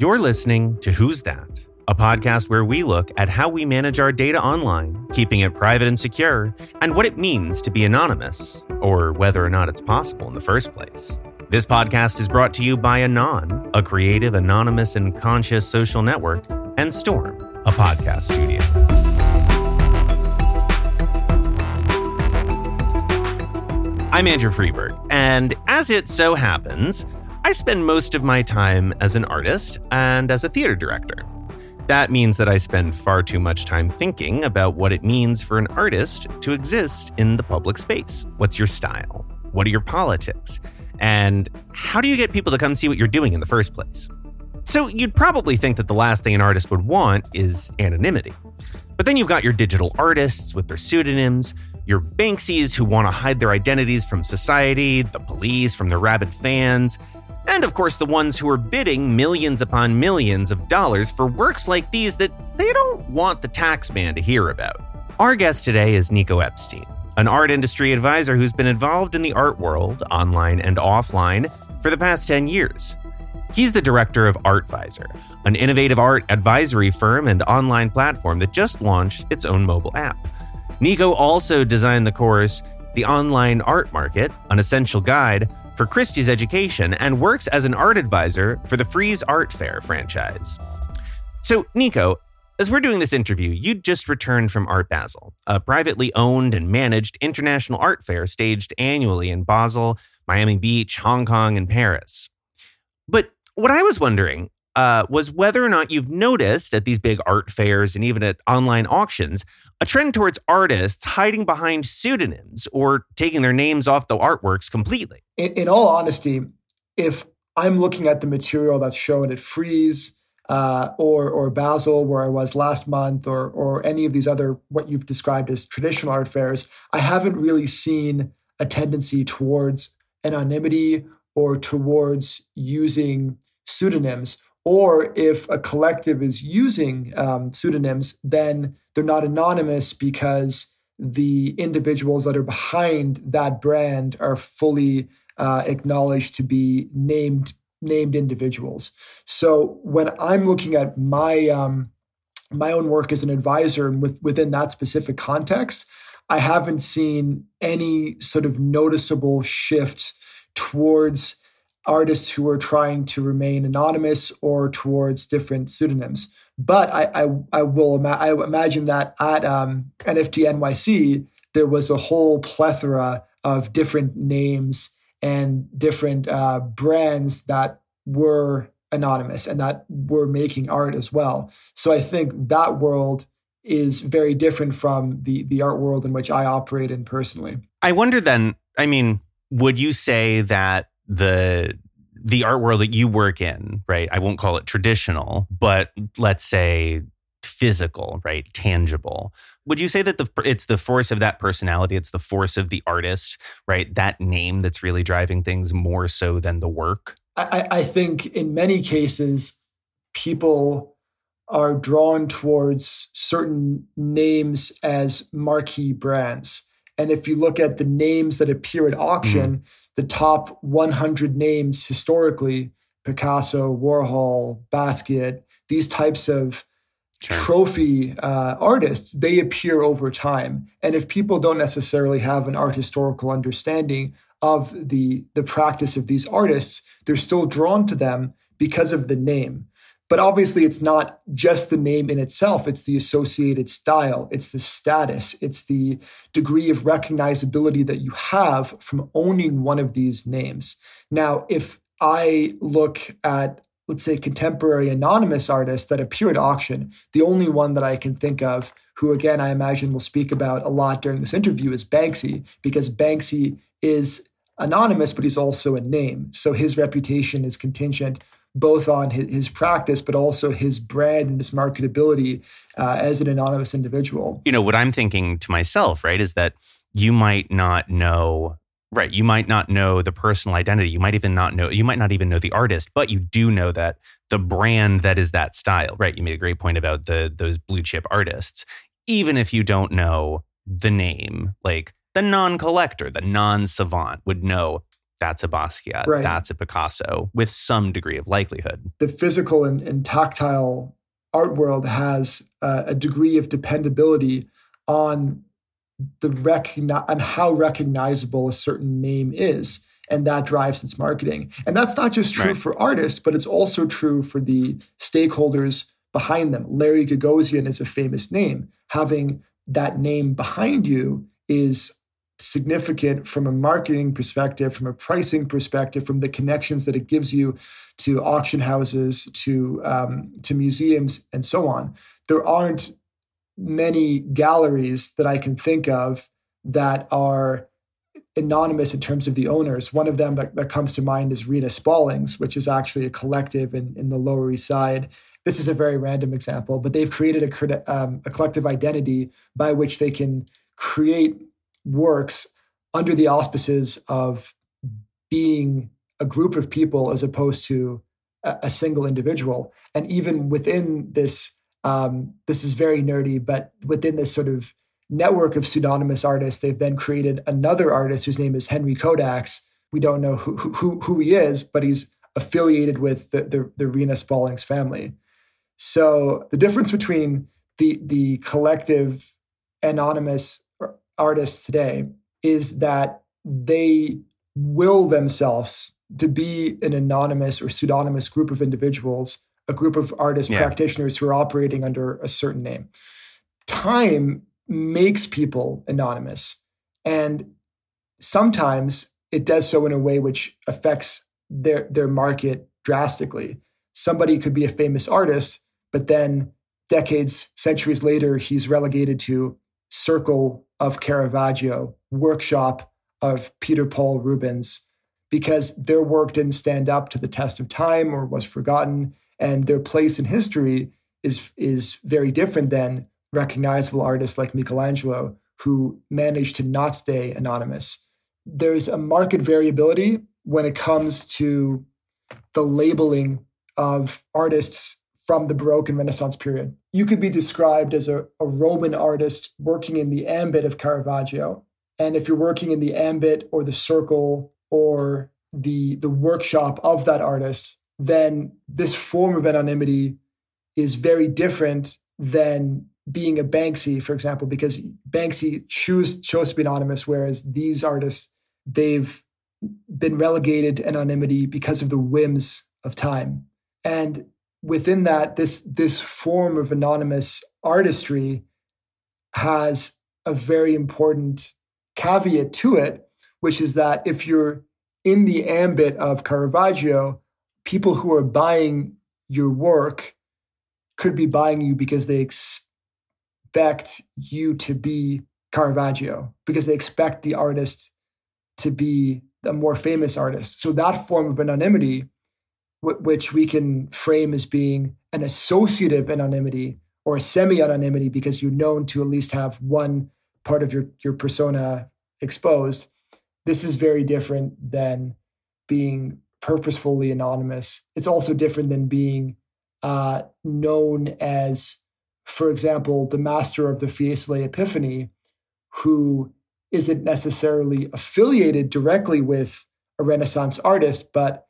You're listening to Who's That, a podcast where we look at how we manage our data online, keeping it private and secure, and what it means to be anonymous, or whether or not it's possible in the first place. This podcast is brought to you by Anon, a creative, anonymous, and conscious social network, and Storm, a podcast studio. I'm Andrew Freeberg, and as it so happens, I spend most of my time as an artist and as a theater director. That means that I spend far too much time thinking about what it means for an artist to exist in the public space. What's your style? What are your politics? And how do you get people to come see what you're doing in the first place? So you'd probably think that the last thing an artist would want is anonymity. But then you've got your digital artists with their pseudonyms, your Banksies who want to hide their identities from society, the police from their rabid fans, and of course the ones who are bidding millions upon millions of dollars for works like these that they don't want the taxman to hear about. Our guest today is Nico Epstein, an art industry advisor who's been involved in the art world, online and offline, for the past 10 years. He's the director of ArtVisor, an innovative art advisory firm and online platform that just launched its own mobile app. Nico also designed the course The Online Art Market, an essential guide for Christie's education, and works as an art advisor for the Frieze Art Fair franchise. So, Nico, as we're doing this interview, you just returned from Art Basel, a privately owned and managed international art fair staged annually in Basel, Miami Beach, Hong Kong, and Paris. But what I was wondering uh, was whether or not you've noticed at these big art fairs and even at online auctions a trend towards artists hiding behind pseudonyms or taking their names off the artworks completely. In, in all honesty, if I'm looking at the material that's shown at Frieze uh, or or Basel, where I was last month, or or any of these other what you've described as traditional art fairs, I haven't really seen a tendency towards anonymity or towards using pseudonyms or if a collective is using um, pseudonyms, then they're not anonymous because the individuals that are behind that brand are fully uh, acknowledged to be named named individuals. So when I'm looking at my um, my own work as an advisor with, within that specific context, I haven't seen any sort of noticeable shift towards artists who are trying to remain anonymous or towards different pseudonyms. But I, I, I will ima- I imagine that at um, NFT NYC, there was a whole plethora of different names and different uh, brands that were anonymous and that were making art as well. So I think that world is very different from the the art world in which I operate in personally. I wonder then, I mean, would you say that the the art world that you work in, right? I won't call it traditional, but let's say physical, right? Tangible. Would you say that the it's the force of that personality, it's the force of the artist, right? That name that's really driving things more so than the work? I, I think in many cases, people are drawn towards certain names as marquee brands. And if you look at the names that appear at auction, mm the top 100 names historically Picasso, Warhol, Basquiat, these types of sure. trophy uh, artists, they appear over time. And if people don't necessarily have an art historical understanding of the, the practice of these artists, they're still drawn to them because of the name. But obviously, it's not just the name in itself, it's the associated style, it's the status, it's the degree of recognizability that you have from owning one of these names. Now, if I look at, let's say, contemporary anonymous artists that appear at auction, the only one that I can think of, who again I imagine will speak about a lot during this interview, is Banksy, because Banksy is anonymous, but he's also a name. So his reputation is contingent both on his, his, practice, but also his brand and his marketability uh, as an anonymous individual. You know, what I'm thinking to myself, right, is that you might not know, right, you might not know the personal identity. You might even not know, you might not even know the artist, but you do know that the brand that is that style, right? You made a great point about the those blue chip artists. Even if you don't know the name, like the non collector, the non savant would know that's a Basquiat, Right. that's a Picasso with some degree of likelihood. the physical and, and tactile art world has uh, a degree of dependability on the recogni- on how recognizable a certain name is and that drives its marketing and that's not just true Right. for artists but it's also true for the stakeholders behind them larry gagosian is a famous name having that name behind you is significant from a marketing perspective from a pricing perspective from the connections that it gives you to auction houses to um, to museums and so on there aren't many galleries that I can think of that are anonymous in terms of the owners. One of them that, that comes to mind is Reena Spaulings, which is actually a collective in, in the Lower East Side. This is a very random example, but they've created a, um, a collective identity by which they can create works under the auspices of being a group of people as opposed to a, a single individual. And even within this um, this is very nerdy, but within this sort of network of pseudonymous artists, they've then created another artist whose name is Henry Codax. We don't know who who, who he is, but he's affiliated with the, the, the Reena family. So the difference between the the collective anonymous artists today is that they will themselves to be an anonymous or pseudonymous group of individuals a group of artist Yeah. practitioners who are operating under a certain name. Time makes people anonymous. And sometimes it does so in a way which affects their, their market drastically. Somebody could be a famous artist, but then decades, centuries later, he's relegated to circle of Caravaggio, workshop of Peter Paul Rubens, because their work didn't stand up to the test of time or was forgotten and their place in history is is very different than recognizable artists like Michelangelo who managed to not stay anonymous. There's a market variability when it comes to the labeling of artists from the Baroque and Renaissance period. You could be described as a, a Roman artist working in the ambit of Caravaggio. And if you're working in the ambit or the circle or the, the workshop of that artist, then this form of anonymity is very different than being a Banksy, for example, because Banksy choose, chose to be anonymous, whereas these artists, they've been relegated to anonymity because of the whims of time. And within that, this, this form of anonymous artistry has a very important caveat to it, which is that if you're in the ambit of Caravaggio, people who are buying your work could be buying you because they expect you to be Caravaggio, because they expect the artist to be a more famous artist. So that form of anonymity, wh- which we can frame as being an associative anonymity or a semi-anonymity because you're known to at least have one part of your, your persona exposed, this is very different than being purposefully anonymous. It's also different than being uh, known as, for example, the master of the Fiesole Epiphany, who isn't necessarily affiliated directly with a Renaissance artist, but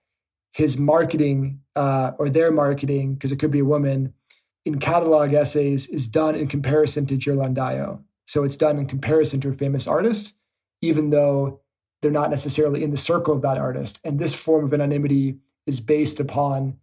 his marketing uh, or their marketing, because it could be a woman, in catalog essays is done in comparison to Ghirlandaio. So it's done in comparison to a famous artist, even though they're not necessarily in the circle of that artist. And this form of anonymity is based upon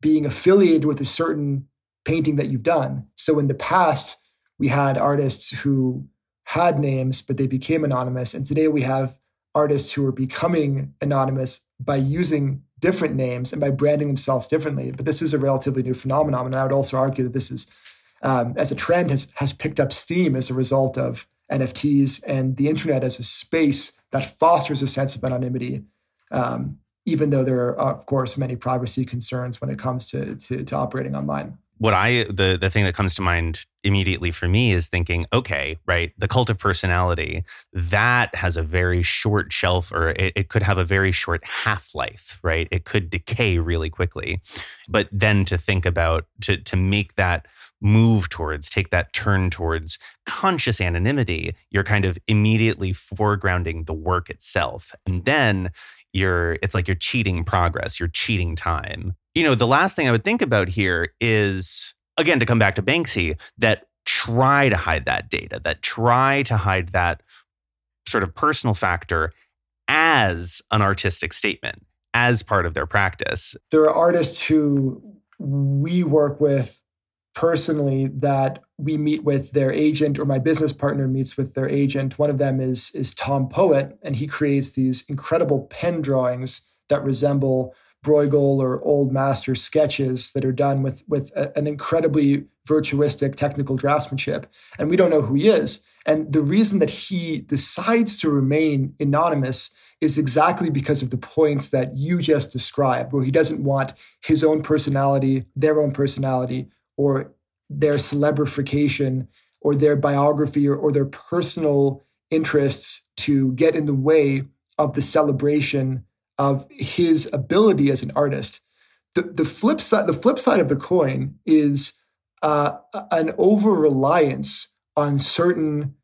being affiliated with a certain painting that you've done. So in the past, we had artists who had names, but they became anonymous. And today we have artists who are becoming anonymous by using different names and by branding themselves differently. But this is a relatively new phenomenon. And I would also argue that this is, um, as a trend, has, has picked up steam as a result of NFTs and the internet as a space that fosters a sense of anonymity, um, even though there are, of course, many privacy concerns when it comes to, to, to operating online what I the the thing that comes to mind immediately for me is thinking, okay, right, the cult of personality that has a very short shelf, or it, it could have a very short half life, right? It could decay really quickly, but then to think about to to make that move towards take that turn towards conscious anonymity you're kind of immediately foregrounding the work itself and then you're it's like you're cheating progress, you're cheating time. You know, the last thing I would think about here is again to come back to Banksy that try to hide that data, that try to hide that sort of personal factor as an artistic statement, as part of their practice. There are artists who we work with personally that we meet with their agent or my business partner meets with their agent one of them is is tom poet and he creates these incredible pen drawings that resemble bruegel or old master sketches that are done with with a, an incredibly virtuistic technical draftsmanship. And we don't know who he is. And the reason that he decides to remain anonymous is exactly because of the points that you just described, where he doesn't want his own personality, their own personality, or their celebrification or their biography or, or their personal interests to get in the way of the celebration of his ability as an artist. The, the flip side, the flip side of the coin is uh, an over reliance on certain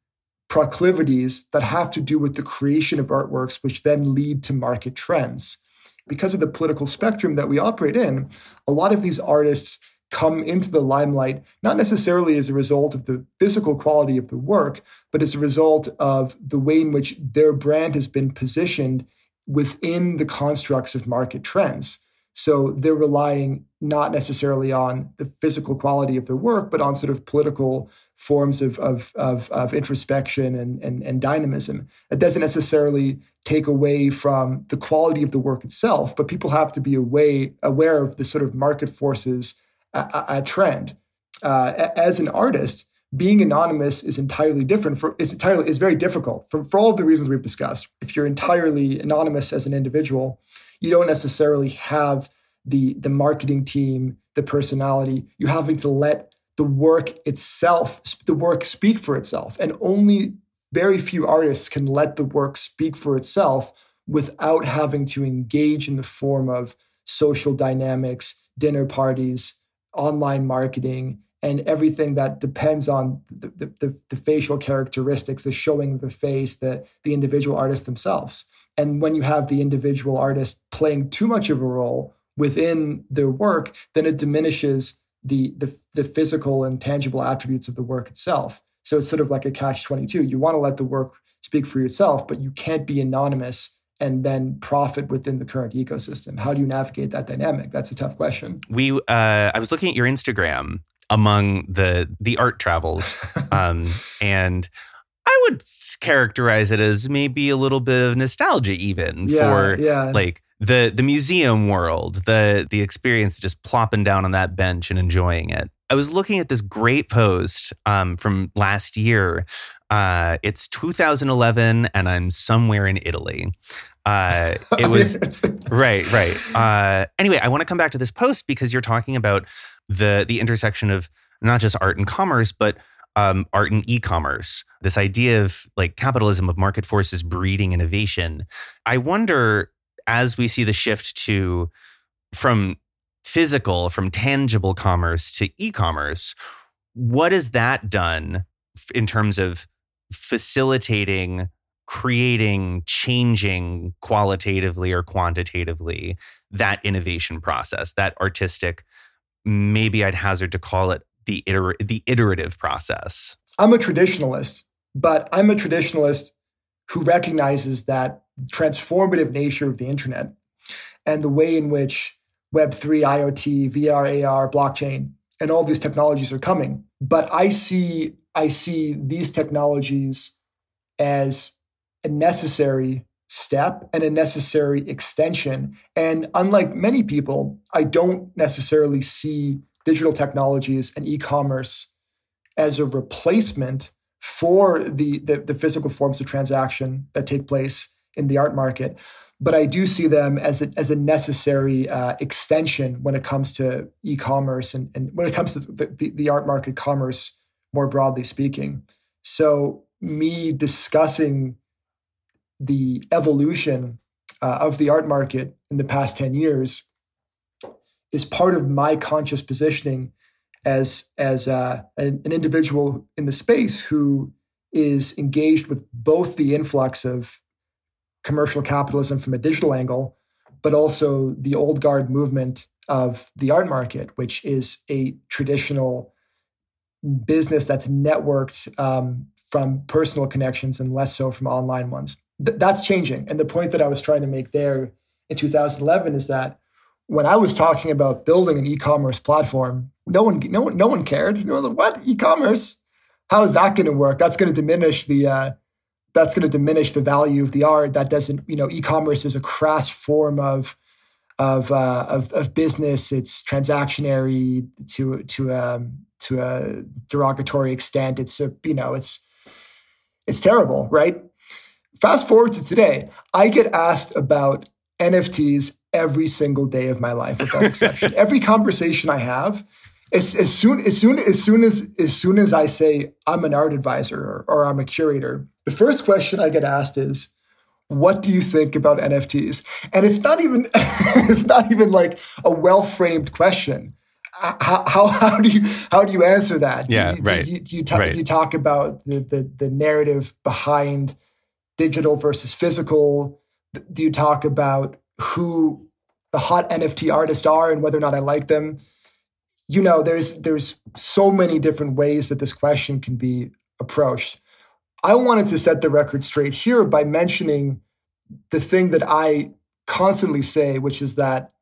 proclivities that have to do with the creation of artworks, which then lead to market trends. Because of the political spectrum that we operate in, a lot of these artists come into the limelight, not necessarily as a result of the physical quality of the work, but as a result of the way in which their brand has been positioned within the constructs of market trends. So they're relying not necessarily on the physical quality of their work, but on sort of political forms of, of, of, of introspection and, and, and dynamism. It doesn't necessarily take away from the quality of the work itself, but people have to be away, aware of the sort of market forces at trend. Uh, as an artist, being anonymous is entirely different. For is entirely is very difficult for, for all of the reasons we've discussed. If you're entirely anonymous as an individual, you don't necessarily have the the marketing team, the personality. You're having to let the work itself, the work speak for itself. And only very few artists can let the work speak for itself without having to engage in the form of social dynamics, dinner parties, online marketing, and everything that depends on the, the, the, facial characteristics, the showing of the face, the, the individual artists themselves. And when you have the individual artist playing too much of a role within their work, then it diminishes the, the, the physical and tangible attributes of the work itself. So it's sort of like a catch 22. You want to let the work speak for yourself, but you can't be anonymous and then profit within the current ecosystem. How do you navigate that dynamic? That's a tough question. We, uh, I was looking at your Instagram among the the art travels, um, and I would characterize it as maybe a little bit of nostalgia, even yeah, for yeah. like the the museum world, the the experience just plopping down on that bench and enjoying it. I was looking at this great post um, from last year. Uh, it's 2011, and I'm somewhere in Italy. Uh, it was right, right. Uh, anyway, I want to come back to this post because you're talking about the the intersection of not just art and commerce, but um, art and e-commerce. This idea of like capitalism of market forces breeding innovation. I wonder as we see the shift to from physical, from tangible commerce to e commerce, what has that done in terms of facilitating, creating, changing qualitatively or quantitatively that innovation process, that artistic, maybe I'd hazard to call it the, iter- the iterative process? I'm a traditionalist, but I'm a traditionalist who recognizes that transformative nature of the internet and the way in which Web3, IoT, VR, AR, blockchain, and all these technologies are coming. But I see I see these technologies as a necessary step and a necessary extension. And unlike many people, I don't necessarily see digital technologies and e-commerce as a replacement for the, the, the physical forms of transaction that take place in the art market but I do see them as a, as a necessary uh, extension when it comes to e-commerce and, and when it comes to the, the, the, art market commerce more broadly speaking. So me discussing the evolution uh, of the art market in the past 10 years is part of my conscious positioning as as uh, an, an individual in the space who is engaged with both the influx of commercial capitalism from a digital angle, but also the old guard movement of the art market, which is a traditional business that's networked um, from personal connections and less so from online ones. Th- that's changing. And the point that I was trying to make there in 2011 is that when I was talking about building an e-commerce platform, no one, no one, no one cared. No one like, "What e-commerce? How is that going to work? That's going to diminish the uh, that's going to diminish the value of the art. That doesn't, you know, e-commerce is a crass form of of uh, of, of business. It's transactionary to to um, to a derogatory extent. It's a you know it's it's terrible, right? Fast forward to today, I get asked about NFTs every single day of my life, without exception. every conversation I have, as, as soon as soon as soon as as soon as I say I'm an art advisor or, or I'm a curator, the first question I get asked is, "What do you think about NFTs?" And it's not even it's not even like a well framed question. How, how, how do you how do you answer that? Yeah, do you, right. Do you, do you, talk, right. do you talk about the, the the narrative behind digital versus physical? Do you talk about who the hot NFT artists are and whether or not I like them? You know, there's there's so many different ways that this question can be approached. I wanted to set the record straight here by mentioning the thing that I constantly say, which is that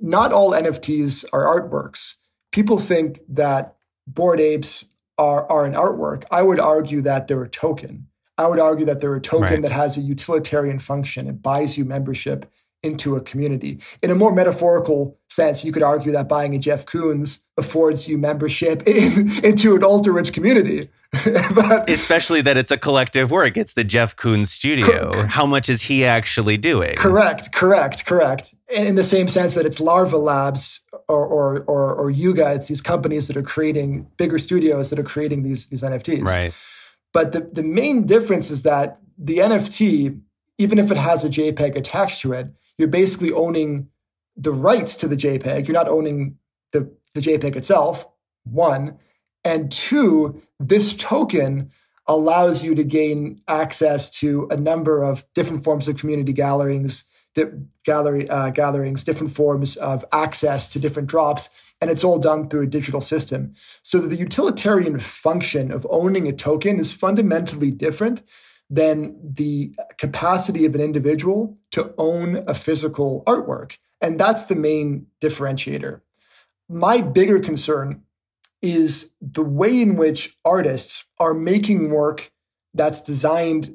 not all NFTs are artworks. People think that bored apes are, are an artwork. I would argue that they're a token. I would argue that they're a token Right. that has a utilitarian function. It buys you membership into a community. In a more metaphorical sense, you could argue that buying a Jeff Koons affords you membership in, into an ultra rich community. but Especially that it's a collective work. It's the Jeff Koons studio. How much is he actually doing? Correct, correct, correct. In in the same sense that it's Larva Labs or, or or or Yuga, it's these companies that are creating bigger studios that are creating these these NFTs. Right. But the, the main difference is that the NFT, even if it has a JPEG attached to it, you're basically owning the rights to the JPEG. You're not owning the, the JPEG itself, one. And two, this token allows you to gain access to a number of different forms of community gatherings, di- gallery uh, gatherings, different forms of access to different drops, and it's all done through a digital system. So the utilitarian function of owning a token is fundamentally different than the capacity of an individual to own a physical artwork, and that's the main differentiator. My bigger concern is the way in which artists are making work that's designed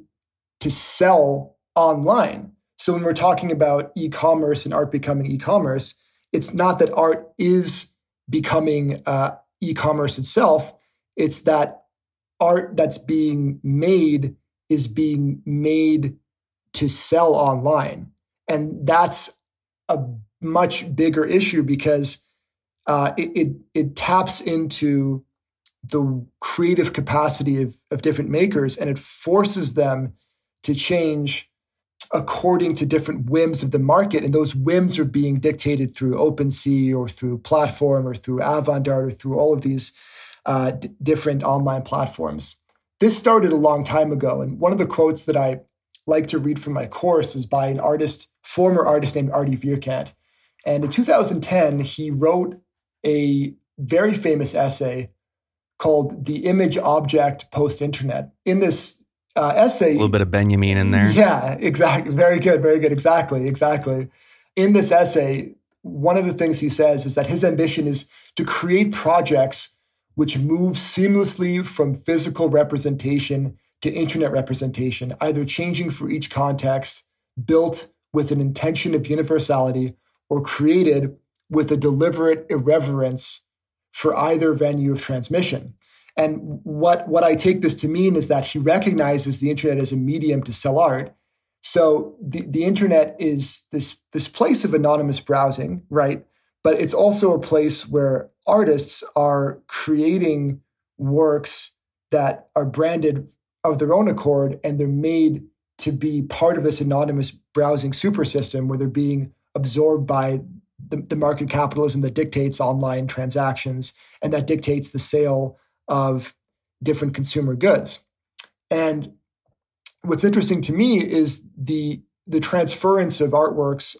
to sell online. So when we're talking about e-commerce and art becoming e-commerce, it's not that art is becoming uh, e-commerce itself. It's that art that's being made is being made to sell online, and that's a much bigger issue because uh, it, it it taps into the creative capacity of, of different makers and it forces them to change according to different whims of the market. And those whims are being dictated through OpenSea or through Platform or through Avantgarde or through all of these uh, d- different online platforms. This started a long time ago. And one of the quotes that I like to read from my course is by an artist, former artist named Artie Vierkant. And in 2010, he wrote a very famous essay called The Image Object Post Internet. In this uh, essay, A little bit of Benjamin in there. yeah, exactly. Very good. Very good. Exactly. Exactly. In this essay, one of the things he says is that his ambition is to create projects which move seamlessly from physical representation to internet representation, either changing for each context, built with an intention of universality, or created with a deliberate irreverence for either venue of transmission. And what, what I take this to mean is that he recognizes the internet as a medium to sell art. So the, the internet is this, this place of anonymous browsing, right? But it's also a place where artists are creating works that are branded of their own accord and they're made to be part of this anonymous browsing super system where they're being absorbed by the, the market capitalism that dictates online transactions and that dictates the sale of different consumer goods. And what's interesting to me is the the transference of artworks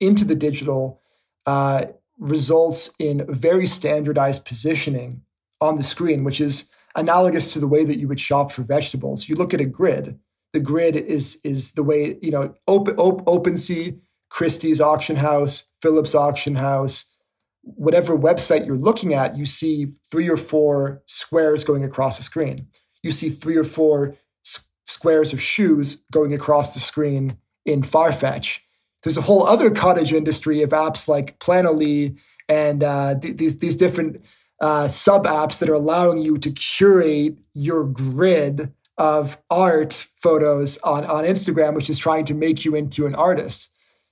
into the digital uh, results in very standardized positioning on the screen, which is analogous to the way that you would shop for vegetables. You look at a grid. The grid is is the way you know open op, OpenSea, Christie's auction house, Phillips auction house, whatever website you're looking at. You see three or four squares going across the screen. You see three or four squares of shoes going across the screen in Farfetch. There's a whole other cottage industry of apps like Planoly and uh, th- these these different uh, sub apps that are allowing you to curate your grid of art photos on, on Instagram, which is trying to make you into an artist.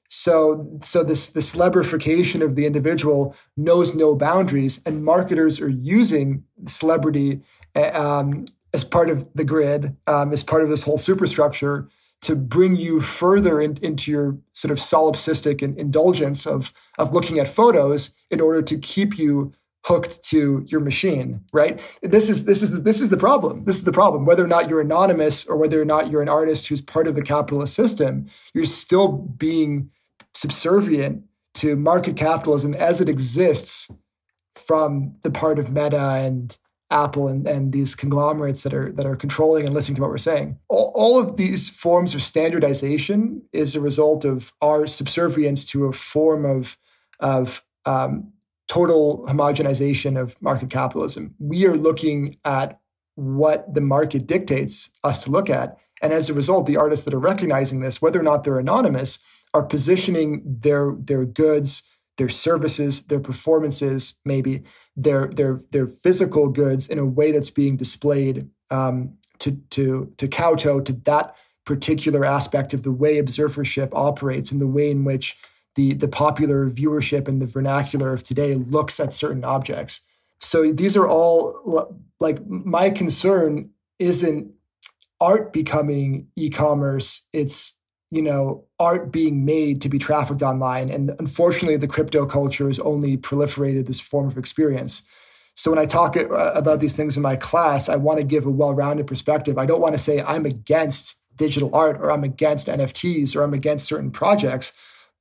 So, so this the celebrification of the individual knows no boundaries, and marketers are using celebrity uh, um, as part of the grid, um, as part of this whole superstructure to bring you further in, into your sort of solipsistic indulgence of of looking at photos in order to keep you hooked to your machine right? This is this is this is the problem. This is the problem. Whether or not you're anonymous or whether or not you're an artist who's part of the capitalist system you're still being subservient to market capitalism as it exists from the part of meta and apple and, and these conglomerates that are that are controlling and listening to what we're saying all, all of these forms of standardization is a result of our subservience to a form of of um, total homogenization of market capitalism. We are looking at what the market dictates us to look at. And as a result, the artists that are recognizing this, whether or not they're anonymous, are positioning their, their goods, their services, their performances, maybe their, their, their physical goods in a way that's being displayed um, to, to, to kowtow to that particular aspect of the way observership operates and the way in which the the popular viewership and the vernacular of today looks at certain objects. So these are all like my concern isn't art becoming e-commerce. It's you know art being made to be trafficked online, and unfortunately, the crypto culture has only proliferated this form of experience. So when I talk uh, about these things in my class, I want to give a well-rounded perspective. I don't want to say I'm against digital art or I'm against NFTs or I'm against certain projects.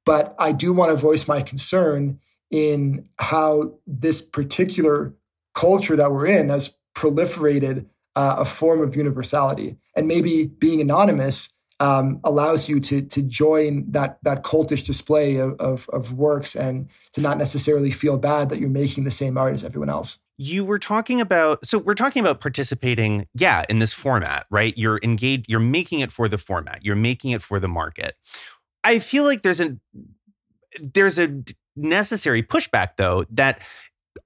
But I do want to voice my concern in how this particular culture that we're in has proliferated uh, a form of universality. And maybe being anonymous um, allows you to to join that that cultish display of, of, of works and to not necessarily feel bad that you're making the same art as everyone else. You were talking about so we're talking about participating, yeah, in this format, right? You're engaged, you're making it for the format, you're making it for the market. I feel like there's a there's a necessary pushback though that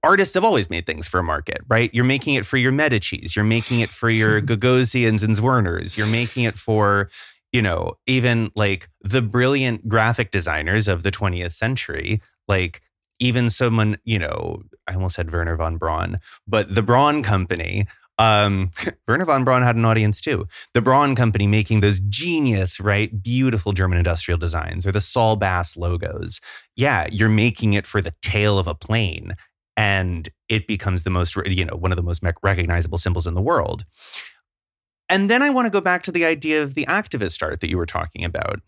artists have always made things for a market, right? You're making it for your Medici's, you're making it for your Gagosians and Zwirners, you're making it for, you know, even like the brilliant graphic designers of the 20th century, like even someone, you know, I almost said Wernher von Braun, but the Braun company um, Wernher von Braun had an audience too. The Braun Company making those genius, right, beautiful German industrial designs or the Saul Bass logos. Yeah, you're making it for the tail of a plane, and it becomes the most, you know, one of the most recognizable symbols in the world. And then I want to go back to the idea of the activist art that you were talking about.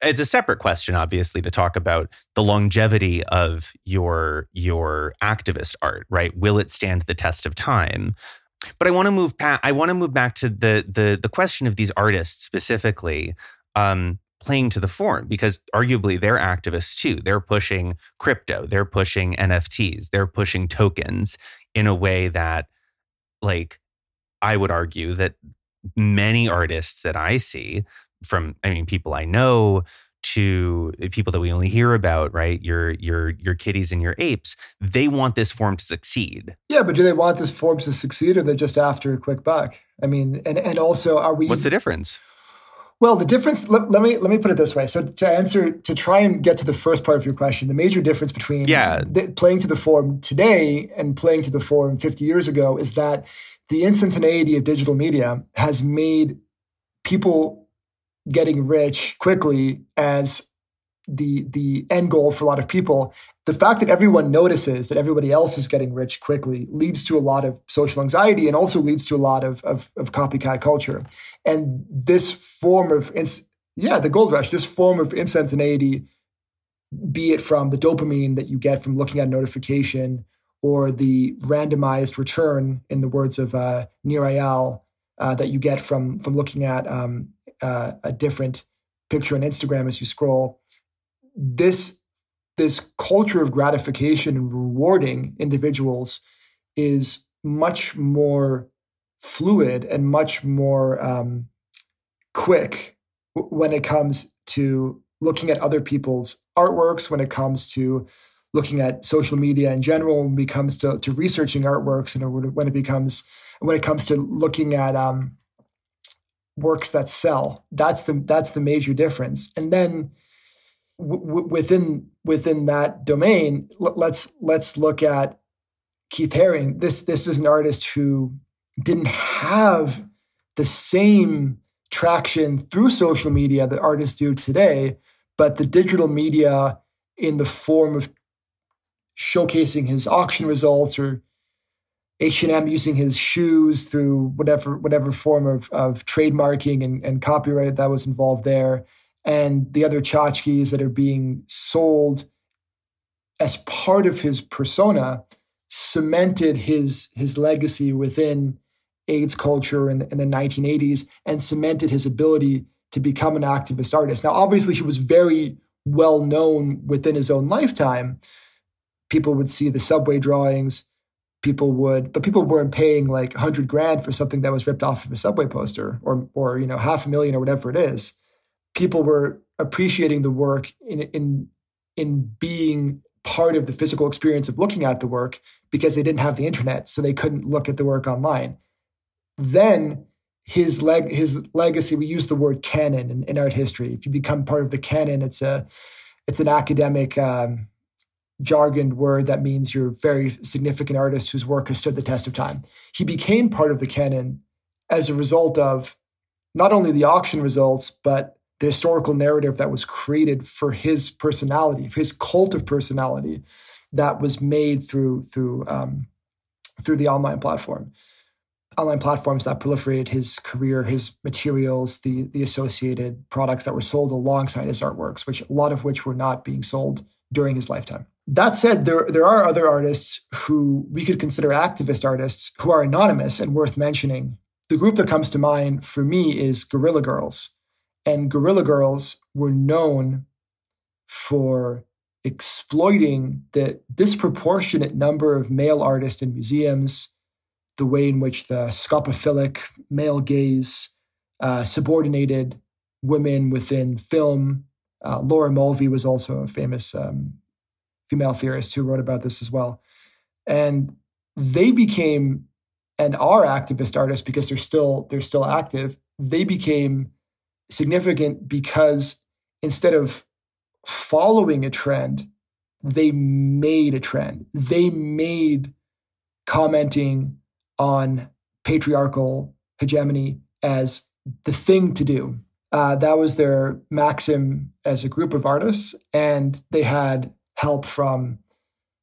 It's a separate question, obviously, to talk about the longevity of your your activist art, right? Will it stand the test of time? But I want to move past. I want to move back to the the the question of these artists specifically um, playing to the form because arguably they're activists too. They're pushing crypto. They're pushing NFTs. They're pushing tokens in a way that, like, I would argue that many artists that I see from, I mean, people I know to eh, people that we only hear about, right? Your your your kitties and your apes, they want this form to succeed. Yeah, but do they want this form to succeed or they're just after a quick buck? I mean, and and also are we What's the difference? Well, the difference let, let, me let me put it this way. So to answer to try and get to the first part of your question, the major difference between yeah. the, playing to the form today and playing to the form 50 years ago is that the instantaneity of digital media has made people getting rich quickly as the the end goal for a lot of people. The fact that everyone notices that everybody else is getting rich quickly leads to a lot of social anxiety and also leads to a lot of of, of copycat culture. And this form of yeah, the gold rush, this form of instantaneity, be it from the dopamine that you get from looking at notification or the randomized return, in the words of uh, Nir Eyal, uh, that you get from from looking at um, uh, a different picture on Instagram as you scroll. This this culture of gratification and rewarding individuals is much more fluid and much more um, quick when it comes to looking at other people's artworks, when it comes to looking at social media in general, when it comes to, to researching artworks, and when it becomes when it comes to looking at um, works that sell. That's the that's the major difference. And then w- within within that domain, l- let's let's look at Keith Haring. This this is an artist who didn't have the same traction through social media that artists do today, but the digital media in the form of showcasing his auction results or H&M using his shoes through whatever whatever form of, of trademarking and, and copyright that was involved there, and the other tchotchkes that are being sold as part of his persona cemented his his legacy within AIDS culture in, in the 1980s and cemented his ability to become an activist artist. Now, obviously, he was very well known within his own lifetime. People would see the subway drawings people would, but people weren't paying like a hundred grand for something that was ripped off of a subway poster or, or, you know, half a million or whatever it is. People were appreciating the work in, in, in being part of the physical experience of looking at the work because they didn't have the internet. So they couldn't look at the work online. Then his leg, his legacy, we use the word canon in, in art history. If you become part of the canon, it's a, it's an academic, um, jargoned word that means you're a very significant artist whose work has stood the test of time. He became part of the canon as a result of not only the auction results, but the historical narrative that was created for his personality, for his cult of personality that was made through through um, through the online platform. Online platforms that proliferated his career, his materials, the the associated products that were sold alongside his artworks, which a lot of which were not being sold during his lifetime. That said, there, there are other artists who we could consider activist artists who are anonymous and worth mentioning. The group that comes to mind for me is Guerrilla Girls. And Guerrilla Girls were known for exploiting the disproportionate number of male artists in museums, the way in which the scopophilic male gaze uh, subordinated women within film. Uh, Laura Mulvey was also a famous um, female theorists who wrote about this as well. And they became and are activist artists because they're still they're still active. They became significant because instead of following a trend, they made a trend. They made commenting on patriarchal hegemony as the thing to do. Uh, that was their maxim as a group of artists, and they had help from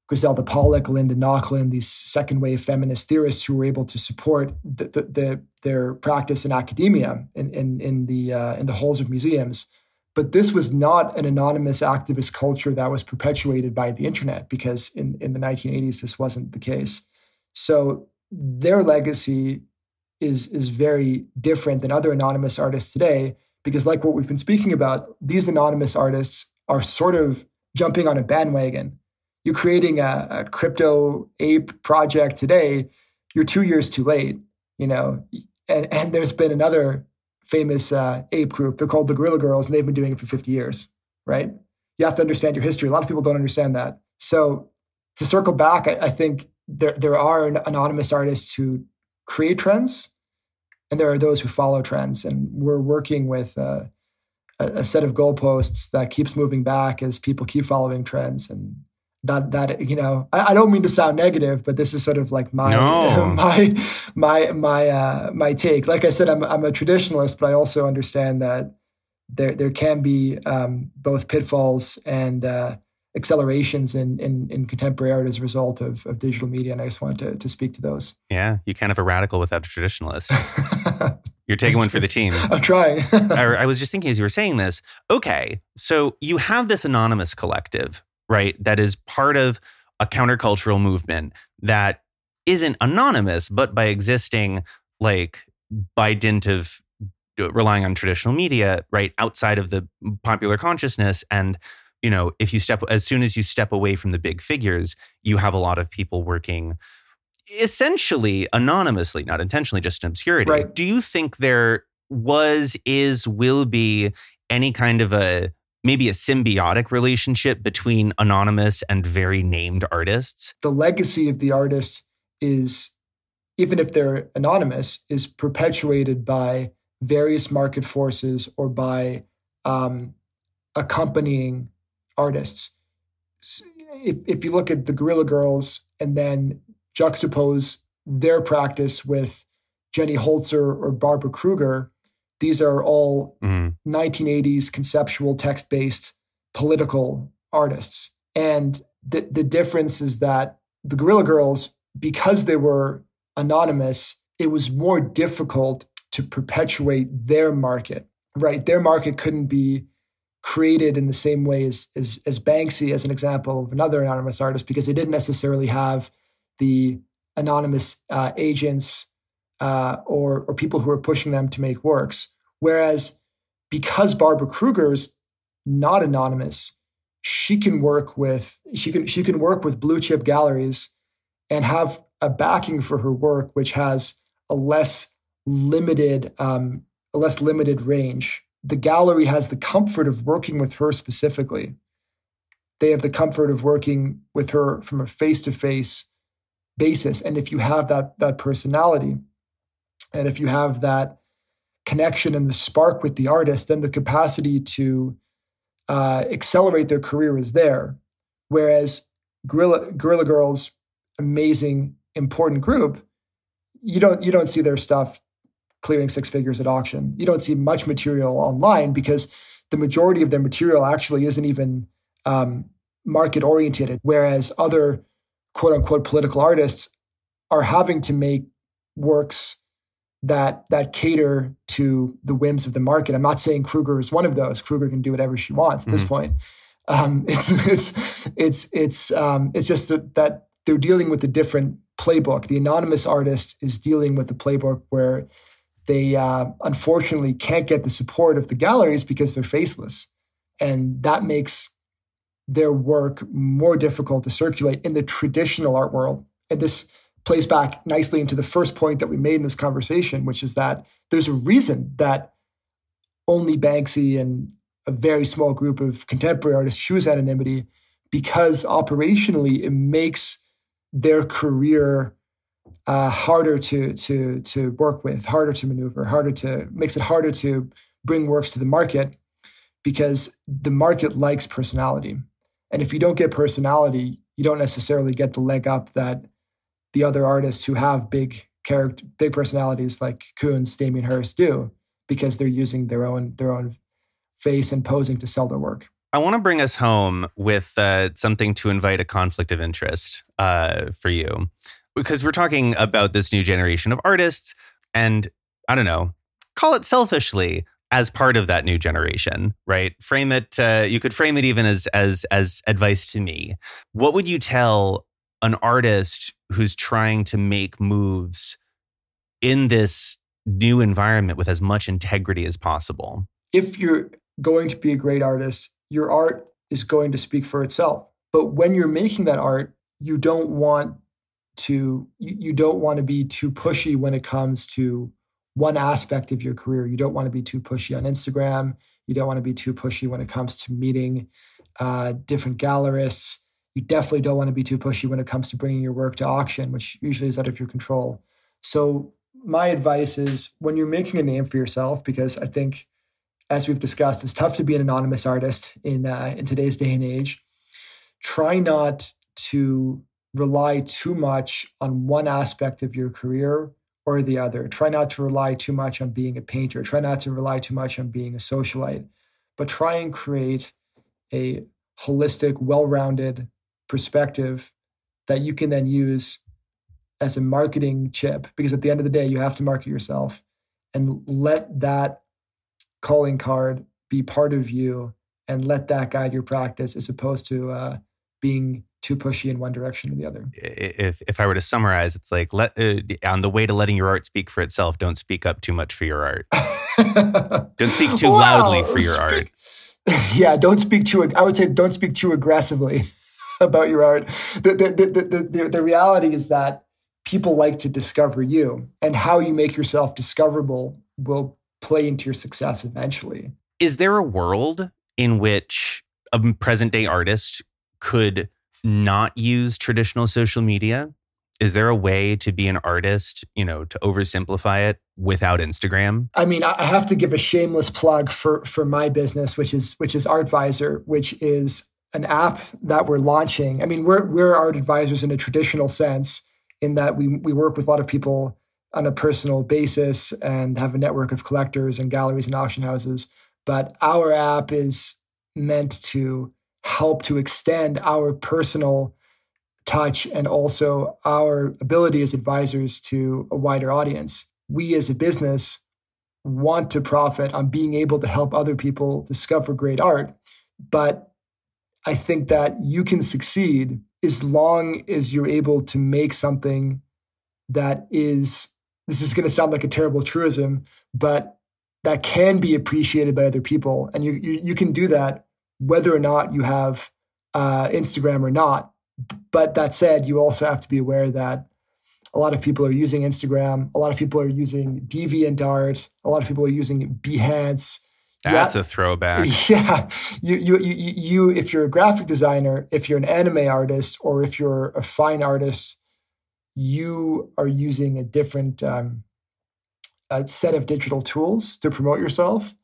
Griselda Pollock, Linda Nochlin, these second wave feminist theorists who were able to support the, the, the, their practice in academia in, in, in the, uh, in the halls of museums. But this was not an anonymous activist culture that was perpetuated by the internet because in, in the 1980s, this wasn't the case. So their legacy is, is very different than other anonymous artists today because, like what we've been speaking about, these anonymous artists are sort of jumping on a bandwagon. You're creating a, a crypto ape project today, you're two years too late, you know. And and there's been another famous uh, ape group. They're called the Guerrilla Girls, and they've been doing it for 50 years, right? You have to understand your history. A lot of people don't understand that. So to circle back, I, I think there there are anonymous artists who create trends, and there are those who follow trends. And we're working with uh, a, a set of goalposts that keeps moving back as people keep following trends and that that you know I, I, don't mean to sound negative but this is sort of like my no. my my my uh my take like i said i'm i'm a traditionalist but i also understand that there there can be um, both pitfalls and uh, accelerations in, in, in contemporary art as a result of, of digital media. And I just wanted to, to speak to those. Yeah, you kind of a radical without a traditionalist. You're taking one for the team. I'm trying. I, I was just thinking as you were saying this. Okay, so you have this anonymous collective, right? That is part of a countercultural movement that isn't anonymous, but by existing like by dint of relying on traditional media, right, outside of the popular consciousness and you know, if you step as soon as you step away from the big figures, you have a lot of people working essentially anonymously, not intentionally, just in obscurity. Right. Do you think there was, is, will be any kind of a maybe a symbiotic relationship between anonymous and very named artists? The legacy of the artist is, even if they're anonymous, is perpetuated by various market forces or by um, accompanying artists. If, if you look at the Guerrilla Girls and then juxtapose their practice with Jenny Holzer or Barbara Kruger, these are all mm. 1980s conceptual text based political artists. And the, the difference is that the Guerrilla Girls, because they were anonymous, it was more difficult to perpetuate their market, right? Their market couldn't be created in the same way as, as, as Banksy, as an example of another anonymous artist, because they didn't necessarily have the anonymous uh, agents uh, or or people who are pushing them to make works. Whereas because Barbara Kruger's not anonymous, she can work with she can she can work with blue chip galleries and have a backing for her work, which has a less limited um, a less limited range the gallery has the comfort of working with her specifically. They have the comfort of working with her from a face to face basis. And if you have that, that personality, and if you have that connection and the spark with the artist, then the capacity to uh, accelerate their career is there. Whereas Guerrilla, Guerrilla Girls, amazing, important group, you don't you don't see their stuff clearing six figures at auction. You don't see much material online because the majority of their material actually isn't even um, market oriented, whereas other quote unquote political artists are having to make works that that cater to the whims of the market. I'm not saying Kruger is one of those. Kruger can do whatever she wants at mm-hmm. this point. Um, it's it's it's it's um, it's just that, that they're dealing with a different playbook. The anonymous artist is dealing with the playbook where they uh, unfortunately can't get the support of the galleries because they're faceless. And that makes their work more difficult to circulate in the traditional art world. And this plays back nicely into the first point that we made in this conversation, which is that there's a reason that only Banksy and a very small group of contemporary artists choose anonymity because operationally it makes their career uh, harder to to to work with, harder to maneuver, harder to makes it harder to bring works to the market because the market likes personality. And if you don't get personality, you don't necessarily get the leg up that the other artists who have big character, big personalities like Koons, Damien Hirst do, because they're using their own their own face and posing to sell their work. I want to bring us home with uh, something to invite a conflict of interest uh, for you because we're talking about this new generation of artists and I don't know, call it selfishly as part of that new generation, right? Frame it uh, you could frame it even as as as advice to me. What would you tell an artist who's trying to make moves in this new environment with as much integrity as possible? If you're going to be a great artist, your art is going to speak for itself. But when you're making that art, you don't want to you, you don't want to be too pushy when it comes to one aspect of your career. You don't want to be too pushy on Instagram. You don't want to be too pushy when it comes to meeting uh, different gallerists. You definitely don't want to be too pushy when it comes to bringing your work to auction, which usually is out of your control. So, my advice is when you're making a name for yourself, because I think, as we've discussed, it's tough to be an anonymous artist in uh, in today's day and age. Try not to rely too much on one aspect of your career or the other. Try not to rely too much on being a painter. Try not to rely too much on being a socialite. but try and create a holistic, well rounded perspective that you can then use as a marketing chip. Because at the end of the day, you have to market yourself and let that calling card be part of you and let that guide your practice as opposed to uh, being too pushy in one direction or the other. If if I were to summarize, it's like let uh, on the way to letting your art speak for itself. Don't speak up too much for your art. don't speak too loudly for your art. Yeah, don't speak too. I would say don't speak too aggressively about your art. The the, the the the the reality is that people like to discover you, and how you make yourself discoverable will play into your success eventually. Is there a world in which a present day artist could not use traditional social media? Is there a way to be an artist, you know, to oversimplify it without Instagram? I mean, I have to give a shameless plug for for my business, which is which is Artvisor, which is an app that we're launching. I mean, we're we're art advisors in a traditional sense, in that we we work with a lot of people on a personal basis and have a network of collectors and galleries and auction houses. But our app is meant to help to extend our personal touch and also our ability as advisors to a wider audience. We as a business want to profit on being able to help other people discover great art. But I think that you can succeed as long as you're able to make something that is, this is going to sound like a terrible truism, but that can be appreciated by other people. And you, you, you can do that whether or not you have uh, Instagram or not. But that said, you also have to be aware that a lot of people are using Instagram. A lot of people are using DeviantArt. A lot of people are using Behance. That's yeah, a throwback. Yeah, you, you, you, you, if you're a graphic designer, if you're an anime artist, or if you're a fine artist, you are using a different um, a set of digital tools to promote yourself.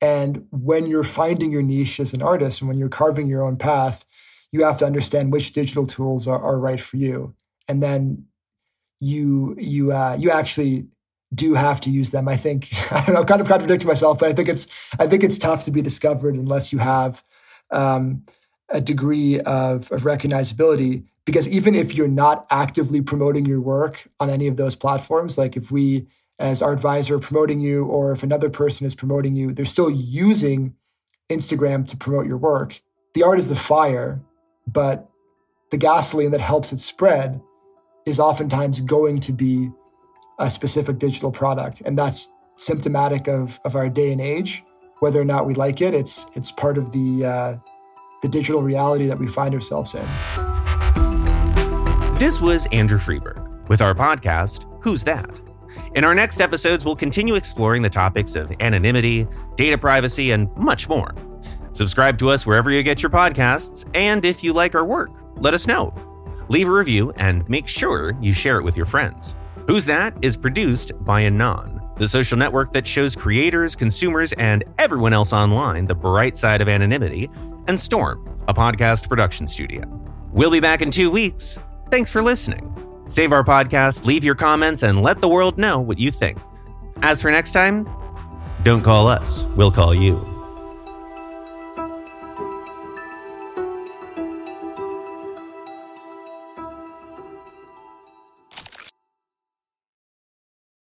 And when you're finding your niche as an artist and when you're carving your own path, you have to understand which digital tools are, are right for you. And then you you uh, you actually do have to use them. I think I don't know, kind of contradicting myself, but I think it's I think it's tough to be discovered unless you have um, a degree of, of recognizability. Because even if you're not actively promoting your work on any of those platforms, like if we as Artvisor promoting you or if another person is promoting you, they're still using Instagram to promote your work. The art is the fire, but the gasoline that helps it spread is oftentimes going to be a specific digital product. And that's symptomatic of, of our day and age. Whether or not we like it, it's it's part of the uh, the digital reality that we find ourselves in. This was Andrew Freeberg with our podcast, Who's That? In our next episodes, we'll continue exploring the topics of anonymity, data privacy, and much more. Subscribe to us wherever you get your podcasts, and if you like our work, let us know. Leave a review and make sure you share it with your friends. Who's That is produced by Anon, the social network that shows creators, consumers, and everyone else online the bright side of anonymity, and Storm, a podcast production studio. We'll be back in two weeks. Thanks for listening. Save our podcast, leave your comments, and let the world know what you think. As for next time, don't call us, we'll call you.